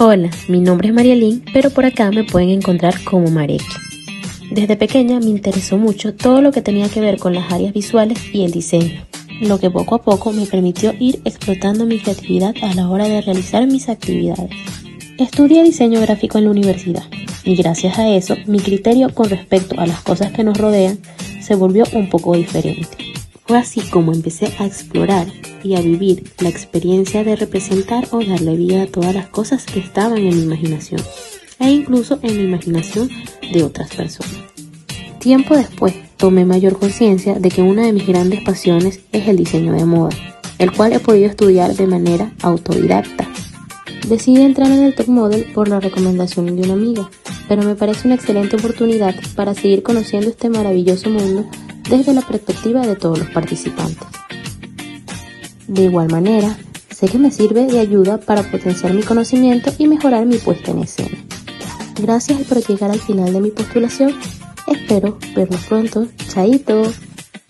Hola, mi nombre es Marielín, pero por acá me pueden encontrar como Marek. Desde pequeña me interesó mucho todo lo que tenía que ver con las áreas visuales y el diseño, lo que poco a poco me permitió ir explotando mi creatividad a la hora de realizar mis actividades. Estudié diseño gráfico en la universidad y gracias a eso mi criterio con respecto a las cosas que nos rodean se volvió un poco diferente. Fue así como empecé a explorar y a vivir la experiencia de representar o darle vida a todas las cosas que estaban en mi imaginación e incluso en la imaginación de otras personas. Tiempo después tomé mayor conciencia de que una de mis grandes pasiones es el diseño de moda, el cual he podido estudiar de manera autodidacta. Decidí entrar en el top model por la recomendación de una amiga, pero me parece una excelente oportunidad para seguir conociendo este maravilloso mundo desde la perspectiva de todos los participantes. De igual manera, sé que me sirve de ayuda para potenciar mi conocimiento y mejorar mi puesta en escena. Gracias por llegar al final de mi postulación. Espero verlos pronto. Chaito.